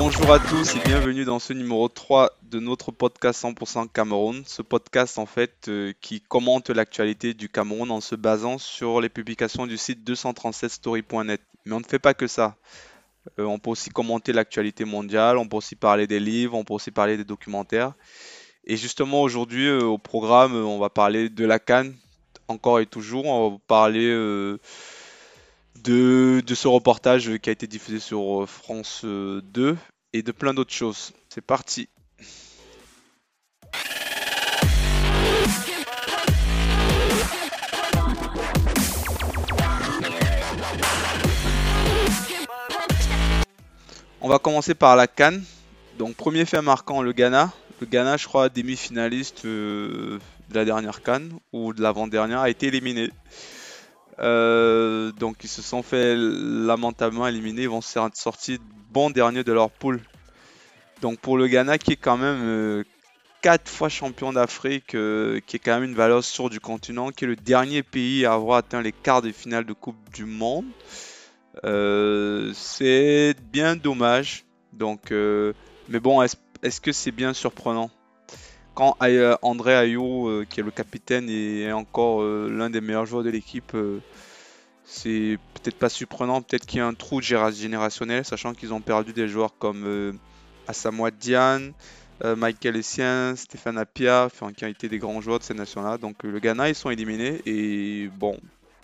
Bonjour à tous et bienvenue dans ce numéro 3 de notre podcast 100% Cameroun. Ce podcast en fait euh, qui commente l'actualité du Cameroun en se basant sur les publications du site 237story.net. Mais on ne fait pas que ça. Euh, on peut aussi commenter l'actualité mondiale, on peut aussi parler des livres, on peut aussi parler des documentaires. Et justement aujourd'hui euh, au programme, on va parler de la Cannes encore et toujours. On va parler de, ce reportage qui a été diffusé sur euh, France 2 euh, et de plein d'autres choses. C'est parti. On va commencer par la Cannes. Donc premier fait marquant, le Ghana. Le Ghana, je crois, demi-finaliste euh, de la dernière Cannes ou de l'avant-dernière, a été éliminé. Euh, donc ils se sont fait lamentablement éliminer. Ils vont sortir bon dernier de leur poule. Donc pour le Ghana qui est quand même 4 euh, fois champion d'Afrique, euh, qui est quand même une valeur sûre du continent, qui est le dernier pays à avoir atteint les quarts de finale de Coupe du Monde. c'est bien dommage. Donc, mais bon, est-ce que c'est bien surprenant? Quand André Ayou, qui est le capitaine et encore l'un des meilleurs joueurs de l'équipe, c'est peut-être pas surprenant, peut-être qu'il y a un trou générationnel, sachant qu'ils ont perdu des joueurs comme euh, Asamoah Diane, euh, Michael Essien, Stéphane Apia, qui ont été des grands joueurs de ces nations-là. Donc euh, le Ghana, ils sont éliminés et bon,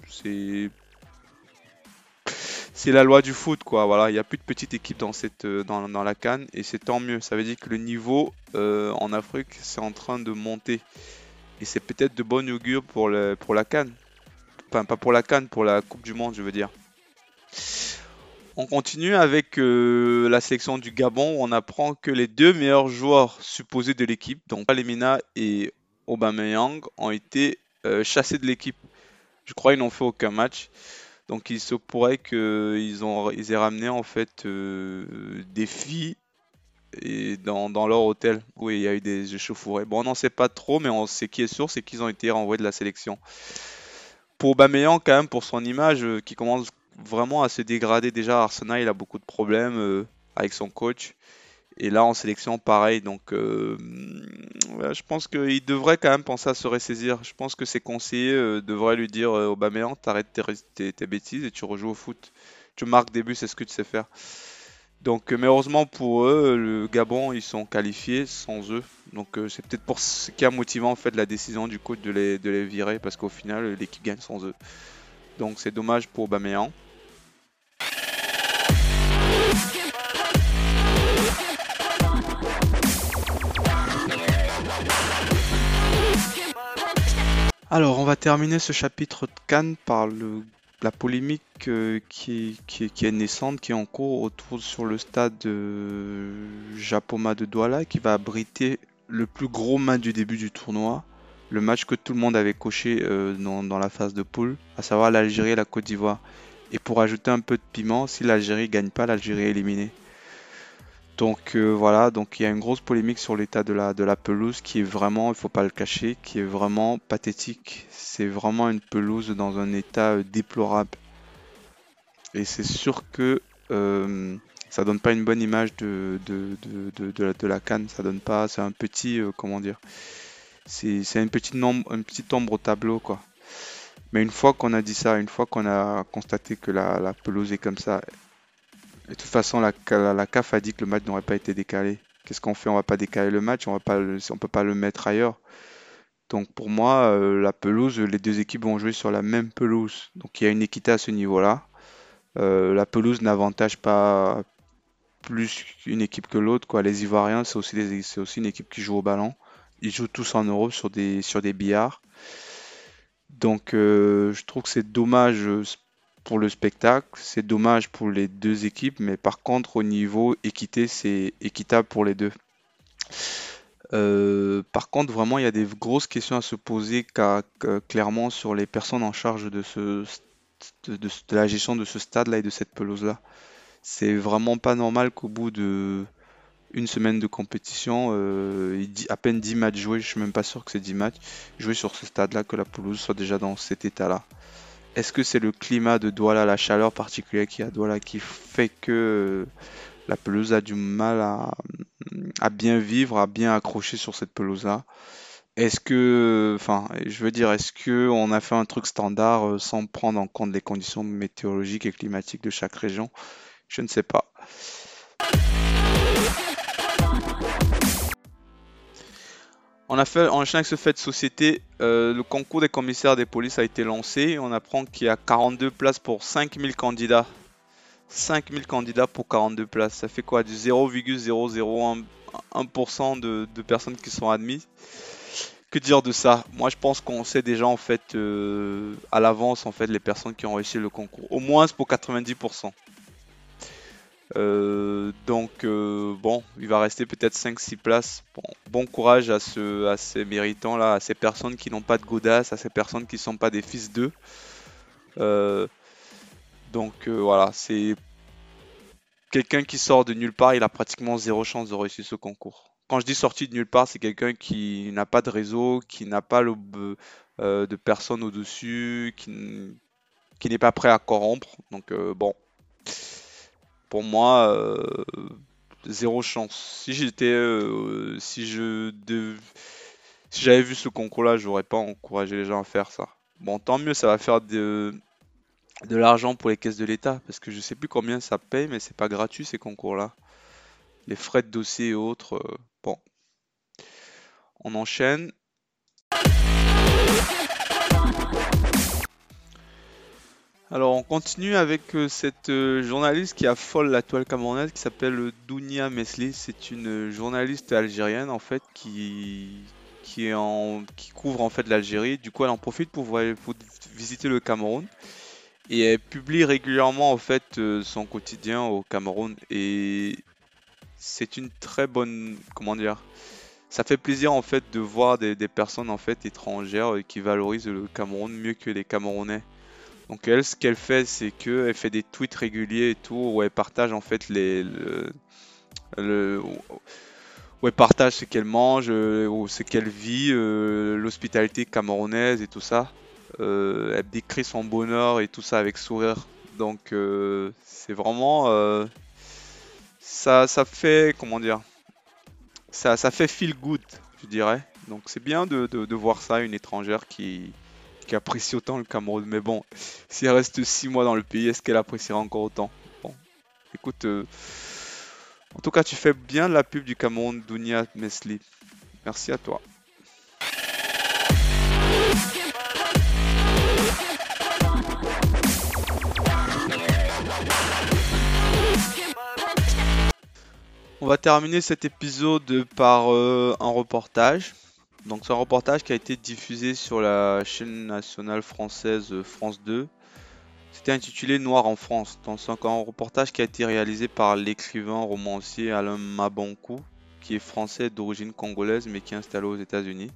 c'est c'est la loi du foot, quoi. Voilà, il n'y a plus de petite équipe dans cette dans, dans la canne et c'est tant mieux. Ça veut dire que le niveau en Afrique, c'est en train de monter et c'est peut-être de bon augure pour le, pour la canne. Enfin, pas pour la Cannes, pour la Coupe du Monde, je veux dire. On continue avec euh, la sélection du Gabon où on apprend que les deux meilleurs joueurs supposés de l'équipe, donc Palemina et Aubameyang, ont été euh, chassés de l'équipe. Je crois qu'ils n'ont fait aucun match. Donc il se pourrait qu'ils aient ramené en fait euh, des filles dans, leur hôtel. Où il y a eu des échauffourées. Bon, on n'en sait pas trop, mais on sait qui est sûr, c'est qu'ils ont été renvoyés de la sélection. Pour Aubameyang quand même pour son image euh, qui commence vraiment à se dégrader. Déjà Arsenal il a beaucoup de problèmes euh, avec son coach et là en sélection pareil donc euh, je pense qu'il devrait quand même penser à se ressaisir je pense que ses conseillers devraient lui dire Aubameyang t'arrêtes tes, bêtises et tu rejoues au foot tu marques des buts c'est ce que tu sais faire donc malheureusement pour eux le Gabon ils sont qualifiés sans eux donc euh, c'est peut-être pour ce qui a motivé en fait la décision du coach de les, de les virer parce qu'au final l'équipe gagne sans eux. Donc c'est dommage pour Baméan. Alors on va terminer ce chapitre de Cannes par la polémique euh, qui, est naissante, qui est en cours autour sur le stade de Japoma de Douala qui va abriter le plus gros match du début du tournoi, le match que tout le monde avait coché euh, dans, la phase de poule, à savoir l'Algérie et la Côte d'Ivoire. Et pour ajouter un peu de piment, si l'Algérie gagne pas, l'Algérie est éliminée. Donc euh, voilà, donc il y a une grosse polémique sur l'état de la, de la pelouse qui est vraiment, il faut pas le cacher, qui est vraiment pathétique. C'est vraiment une pelouse dans un état euh, déplorable. Et c'est sûr que ça donne pas une bonne image de, la, canne. Ça donne pas. C'est un petit. Euh, comment dire C'est une petite, ombre au tableau, quoi. Mais une fois qu'on a dit ça, une fois qu'on a constaté que la, pelouse est comme ça, de toute façon, la, CAF a dit que le match n'aurait pas été décalé. Qu'est-ce qu'on fait? On va pas décaler le match, on va peut pas le mettre ailleurs. Donc pour moi, euh, la pelouse, les deux équipes vont jouer sur la même pelouse. Donc il y a une équité à ce niveau-là. Euh, la pelouse n'avantage pas, plus une équipe que l'autre. Les Ivoiriens, c'est aussi, une équipe qui joue au ballon. Ils jouent tous en Europe sur des, sur des billards. Donc euh, je trouve que c'est dommage pour le spectacle, c'est dommage pour les deux équipes, mais par contre au niveau équité, c'est équitable pour les deux. Euh, par contre, vraiment, il y a des grosses questions à se poser clairement sur les personnes en charge de, ce, de la gestion de ce stade-là et de cette pelouse-là. C'est vraiment pas normal qu'au bout de une semaine de compétition, euh, à peine 10 matchs joués, je suis même pas sûr que c'est 10 matchs joués sur ce stade-là, que la pelouse soit déjà dans cet état-là. Est-ce que c'est le climat de Douala, la chaleur particulière qui a à Douala qui fait que La pelouse a du mal à, à bien vivre, à bien accrocher sur cette pelouse-là? Est-ce que, enfin, je veux dire, est-ce que on a fait un truc standard euh, sans prendre en compte les conditions météorologiques et climatiques de chaque région? Je ne sais pas. On a fait, en avec ce fait de société, euh, le concours des commissaires des polices a été lancé. On apprend qu'il y a 42 places pour 5000 candidats. 5000 candidats pour 42 places. Ça fait quoi? Du 0,001% de, de personnes qui sont admises que dire de ça? Moi, je pense qu'on sait déjà en fait euh, à l'avance en fait les personnes qui ont réussi le concours. Au moins pour 90%. Euh, donc euh, bon, il va rester peut-être 5-6 places. Bon, courage à, ce, à ces méritants là, à ces personnes qui n'ont pas de godasse, à ces personnes qui ne sont pas des fils d'eux. donc voilà, c'est quelqu'un qui sort de nulle part, il a pratiquement zéro chance de réussir ce concours. Quand je dis sorti de nulle part, c'est quelqu'un qui n'a pas de réseau, qui n'a pas le, euh, de personnes au-dessus, qui, qui n'est pas prêt à corrompre. Donc euh, bon, pour moi, euh, zéro chance. Si j'étais, si je si j'avais vu ce concours-là, j'aurais pas encouragé les gens à faire ça. Bon, tant mieux, ça va faire de, de l'argent pour les caisses de l'État, parce que je sais plus combien ça paye, mais c'est pas gratuit ces concours-là. Les frais de dossier et autres. Bon. On enchaîne. Alors on continue avec euh, cette euh, journaliste qui affole la toile camerounaise qui s'appelle Dounia Mesli. C'est une journaliste algérienne en fait qui qui, couvre en fait l'Algérie. Du coup elle en profite pour, visiter le Cameroun et elle publie régulièrement en fait euh, son quotidien au Cameroun et c'est une très bonne, comment dire, ça fait plaisir en fait de voir des, personnes en fait étrangères qui valorisent le Cameroun mieux que les Camerounais. Donc elle, ce qu'elle fait, c'est qu'elle fait des tweets réguliers et tout, où elle partage en fait les, le, où elle partage ce qu'elle mange, euh, ou ce qu'elle vit, euh, l'hospitalité camerounaise et tout ça. Euh, elle décrit son bonheur et tout ça avec sourire. Donc c'est vraiment ça, ça fait, comment dire, ça, ça fait feel good, je dirais. Donc c'est bien de, de, voir ça, une étrangère qui, qui apprécie autant le Cameroun. Mais bon, si elle reste 6 mois dans le pays, est-ce qu'elle appréciera encore autant? Bon, écoute, euh, en tout cas, tu fais bien la pub du Cameroun, Dunia Mesli. Merci à toi. On va terminer cet épisode par euh, un reportage. Donc c'est un reportage qui a été diffusé sur la chaîne nationale française euh, France 2. C'était intitulé Noir en France. C'est un reportage qui a été réalisé par l'écrivain romancier Alain Mabonkou, qui est français d'origine congolaise mais qui est installé aux États-Unis.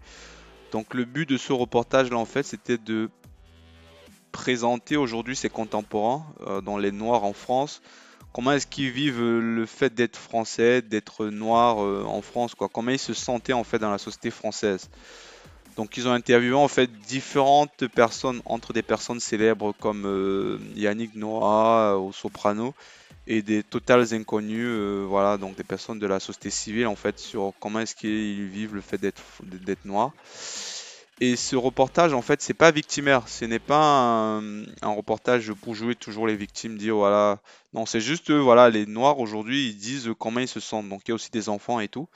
Donc le but de ce reportage là en fait c'était de présenter aujourd'hui ses contemporains euh, dans les Noirs en France comment est-ce qu'ils vivent euh, le fait d'être français, d'être noir euh, en France, quoi? Comment ils se sentaient en fait dans la société française? Donc ils ont interviewé en fait différentes personnes, entre des personnes célèbres comme euh, Yannick Noah au soprano et des totales inconnus, voilà, donc des personnes de la société civile en fait sur comment est-ce qu'ils vivent le fait d'être d'être noir. Et ce reportage, en fait, c'est pas victimaire. Ce n'est pas un, reportage pour jouer toujours les victimes, dire voilà. Non, c'est juste, voilà, les Noirs aujourd'hui, ils disent comment ils se sentent. Donc il y a aussi des enfants et tout.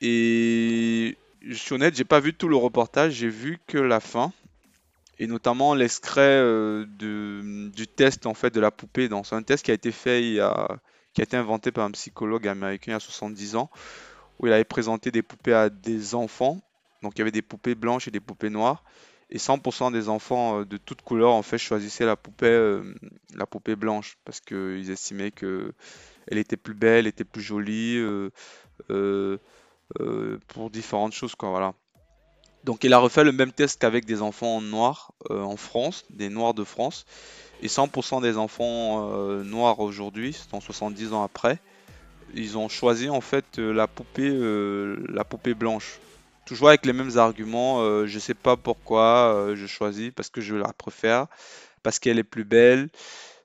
Et je suis honnête, j'ai pas vu tout le reportage, j'ai vu que la fin. Et notamment l'extrait euh, du test en fait de la poupée. C'est un test qui a été fait a, qui a été inventé par un psychologue américain il y a 70 ans, où il avait présenté des poupées à des enfants donc il y avait des poupées blanches et des poupées noires. Et 100% des enfants euh, de toutes couleurs en fait choisissaient la poupée, euh, la poupée blanche parce qu'ils estimaient que elle était plus belle, était plus jolie euh, pour différentes choses quoi. Donc il a refait le même test qu'avec des enfants noirs en France, des noirs de France. Et 100% des enfants noirs aujourd'hui, 70 ans après, ils ont choisi en fait la poupée, la poupée blanche toujours avec les mêmes arguments. Euh, je sais pas pourquoi euh, je choisis, parce que je la préfère, parce qu'elle est plus belle,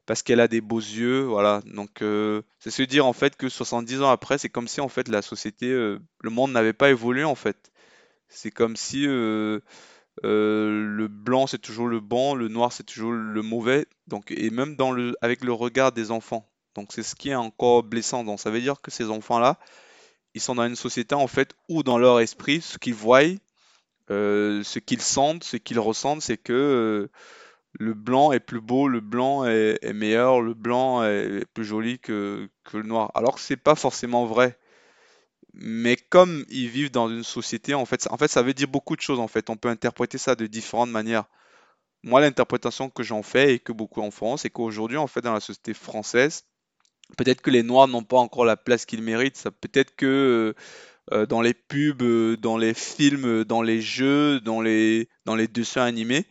parce qu'elle a des beaux yeux, voilà. Donc euh, c'est se dire en fait que 70 ans après, c'est comme si en fait la société, euh, le monde n'avait pas évolué en fait. C'est comme si le blanc c'est toujours le bon, le noir c'est toujours le mauvais. Donc et même dans le avec le regard des enfants. Donc c'est ce qui est encore blessant. Donc ça veut dire que ces enfants-là, ils sont dans une société en fait où dans leur esprit, ce qu'ils voient, euh, ce qu'ils sentent, ce qu'ils ressentent, c'est que euh, le blanc est plus beau, le blanc est, meilleur, le blanc est plus joli que, que le noir. Alors que c'est pas forcément vrai. Mais comme ils vivent dans une société, en fait, en fait, ça veut dire beaucoup de choses. En fait, on peut interpréter ça de différentes manières. Moi, l'interprétation que j'en fais et que beaucoup en font, c'est qu'aujourd'hui, en fait, dans la société française, peut-être que les Noirs n'ont pas encore la place qu'ils méritent. Peut-être que euh, euh, dans les pubs, euh, dans les films, dans les jeux, dans les, dans les dessins animés,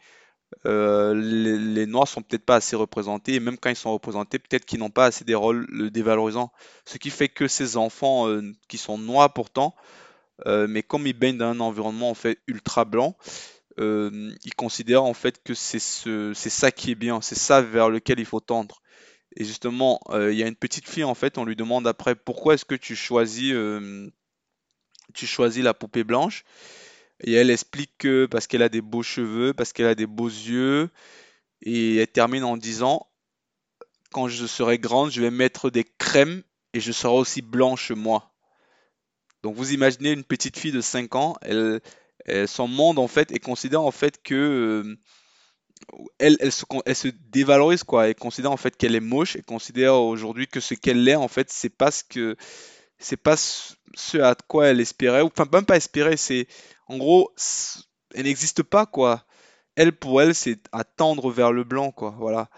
les, Noirs sont peut-être pas assez représentés. Et même quand ils sont représentés, peut-être qu'ils n'ont pas assez des rôles dévalorisants. Ce qui fait que ces enfants qui sont noirs pourtant, mais comme ils baignent dans un environnement en fait ultra blanc, ils considèrent en fait que c'est ce, c'est ça qui est bien, c'est ça vers lequel il faut tendre. Et justement, euh, il y a une petite fille en fait, on lui demande après pourquoi est-ce que tu choisis, euh, tu choisis la poupée blanche? Et elle explique que parce qu'elle a des beaux cheveux, parce qu'elle a des beaux yeux, et elle termine en disant, quand je serai grande, je vais mettre des crèmes et je serai aussi blanche moi. Donc vous imaginez une petite fille de 5 ans, elle, elle- son monde en fait, et considère en fait que euh, elle, se, dévalorise quoi, elle considère en fait qu'elle est moche, et considère aujourd'hui que ce qu'elle est en fait, c'est pas ce que c'est pas ce à quoi elle espérait, ou enfin même pas espérer, c'est en gros, elle n'existe pas quoi. Elle pour elle, c'est à tendre vers le blanc quoi, voilà.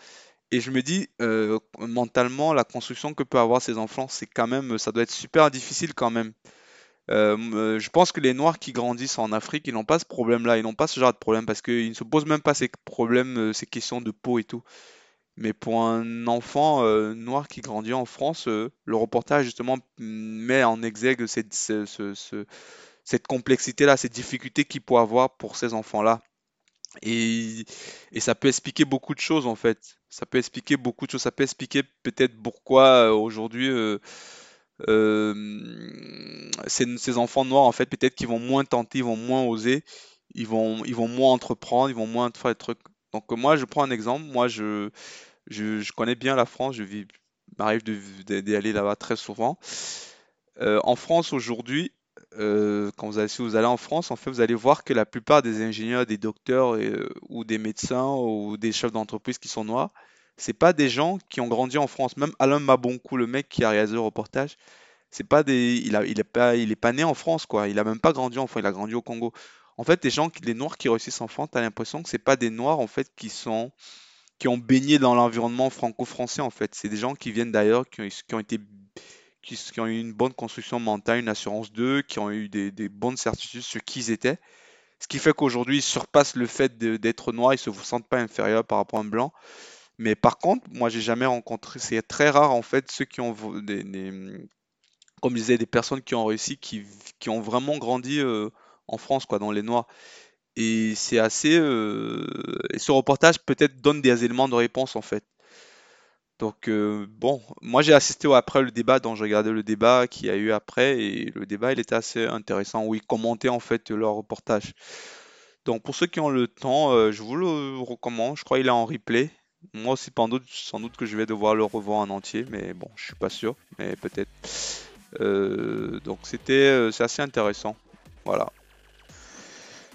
Et je me dis, euh, mentalement, la construction que peut avoir ces enfants, c'est quand même, ça doit être super difficile quand même. Euh, euh, je pense que les Noirs qui grandissent en Afrique, ils n'ont pas ce problème-là, ils n'ont pas ce genre de problème parce qu'ils ne se posent même pas ces problèmes, euh, ces questions de peau et tout. Mais pour un enfant noir qui grandit en France, le reportage justement met en exergue cette, ce- ce- ce- cette complexité-là, cette difficulté qu'il peut avoir pour ces enfants-là. Et, ça peut expliquer beaucoup de choses en fait. Ça peut expliquer beaucoup de choses. Ça peut expliquer peut-être pourquoi aujourd'hui euh, ces, enfants noirs en fait peut-être qu'ils vont moins tenter, ils vont moins oser, ils vont, ils vont moins entreprendre, ils vont moins faire des trucs. Donc moi je prends un exemple. Moi je, je, connais bien la France. Je vis, m'arrive d'y aller là-bas très souvent. Euh, en France aujourd'hui, euh, quand vous allez, si vous allez en France, en fait, vous allez voir que la plupart des ingénieurs, des docteurs ou des médecins ou des chefs d'entreprise qui sont noirs, c'est pas des gens qui ont grandi en France. Même Alain Maboncou, le mec qui a réalisé le reportage, c'est pas des, il a, il est pas, il est pas né en France quoi. Il a même pas grandi en France. Il a grandi au Congo. En fait, les gens, les Noirs qui réussissent en France, t'as l'impression que c'est pas des Noirs en fait qui sont, qui ont baigné dans l'environnement franco-français en fait. C'est des gens qui viennent d'ailleurs, qui ont, été ont eu une bonne construction mentale, une assurance d'eux, qui ont eu des, des bonnes certitudes sur qui ils étaient. Ce qui fait qu'aujourd'hui, ils surpassent le fait d'être noirs, ils se sentent pas inférieurs par rapport à un blanc. Mais par contre, moi, j'ai jamais rencontré, c'est très rare en fait, ceux qui ont, des, comme je disais, des personnes qui ont réussi, qui, qui ont vraiment grandi euh, en France, quoi, dans les noirs. Et c'est assez. euh, Et ce reportage peut-être donne des éléments de réponse en fait. Donc euh, bon, moi j'ai assisté après le débat, donc j'ai regardé le débat qu'il y a eu après et le débat il était assez intéressant où ils commentaient en fait leur reportage. Donc pour ceux qui ont le temps, je vous le recommande. Je crois qu'il est en replay. Moi aussi sans doute, que je vais devoir le revoir en entier, mais bon, je suis pas sûr, mais peut-être. Euh, donc c'était, euh, c'est assez intéressant. Voilà.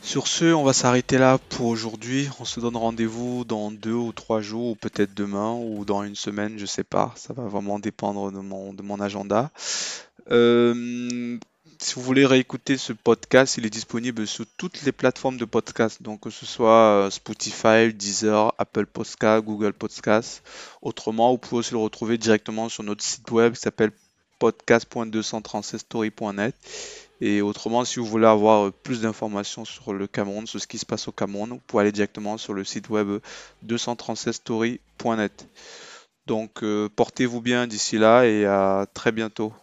Sur ce, on va s'arrêter là pour aujourd'hui. On se donne rendez-vous dans deux ou trois jours, ou peut-être demain, ou dans une semaine, je sais pas. Ça va vraiment dépendre de mon, de mon agenda. Euh, si vous voulez réécouter ce podcast, il est disponible sur toutes les plateformes de podcast, donc que ce soit euh, Spotify, Deezer, Apple Podcast, Google Podcast. Autrement, vous pouvez aussi le retrouver directement sur notre site web qui s'appelle podcast.236story.net. Et autrement, si vous voulez avoir euh, plus d'informations sur le Cameroun, sur ce qui se passe au Cameroun, vous pouvez aller directement sur le site web 236story.net. Donc, euh, portez-vous bien d'ici là et à très bientôt.